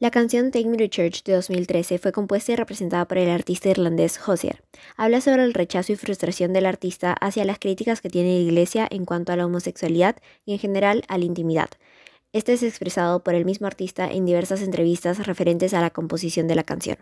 La canción Take Me to Church de 2013 fue compuesta y representada por el artista irlandés Hozier. Habla sobre el rechazo y frustración del artista hacia las críticas que tiene la iglesia en cuanto a la homosexualidad y en general a la intimidad. Este es expresado por el mismo artista en diversas entrevistas referentes a la composición de la canción.